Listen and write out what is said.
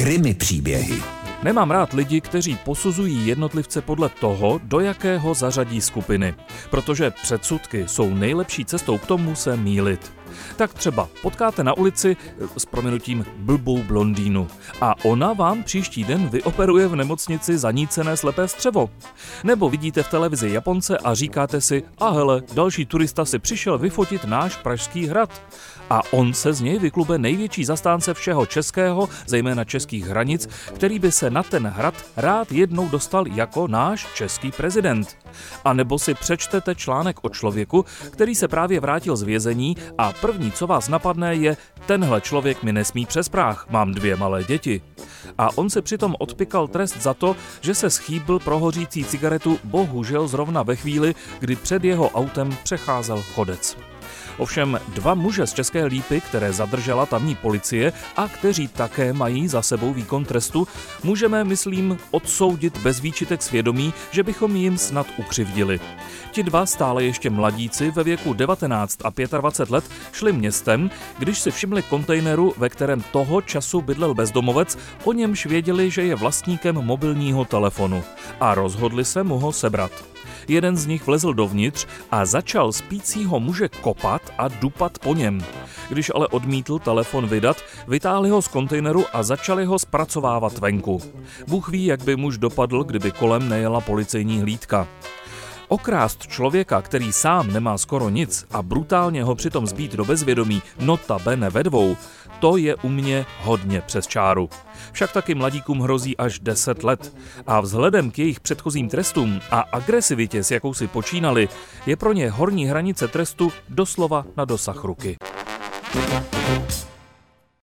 Krimi příběhy. Nemám rád lidi, kteří posuzují jednotlivce podle toho, do jakého zařadí skupiny, protože předsudky jsou nejlepší cestou k tomu se mílit. Tak třeba potkáte na ulici s prominutím blbou blondýnu a ona vám příští den vyoperuje v nemocnici zanícené slepé střevo. Nebo vidíte v televizi Japonce a říkáte si, a hele, další turista si přišel vyfotit náš pražský hrad. A on se z něj vyklube největší zastánce všeho českého, zejména českých hranic, který by se na ten hrad rád jednou dostal jako náš český prezident. A nebo si přečtete článek o člověku, který se právě vrátil z vězení a první, co vás napadne, je tenhle člověk mi nesmí přes práh, mám dvě malé děti. A on se přitom odpikal trest za to, že se schýbil prohořící cigaretu bohužel zrovna ve chvíli, kdy před jeho autem přecházel chodec. Ovšem dva muže z České lípy, které zadržela tamní policie a kteří také mají za sebou výkon trestu, můžeme, myslím, odsoudit bez výčitek svědomí, že bychom jim snad ukřivdili. Ti dva stále ještě mladíci ve věku 19 a 25 let šli městem, když si všimli kontejneru, ve kterém toho času bydlel bezdomovec, o němž věděli, že je vlastníkem mobilního telefonu a rozhodli se mu ho sebrat. Jeden z nich vlezl dovnitř a začal spícího muže kopat a dupat po něm. Když ale odmítl telefon vydat, vytáhli ho z kontejneru a začali ho zpracovávat venku. Bůh ví, jak by muž dopadl, kdyby kolem nejela policejní hlídka. Okrást člověka, který sám nemá skoro nic a brutálně ho přitom zbít do bezvědomí, nota bene ve dvou, to je u mě hodně přes čáru. Však taky mladíkům hrozí až 10 let. A vzhledem k jejich předchozím trestům a agresivitě, s jakou si počínali, je pro ně horní hranice trestu doslova na dosah ruky.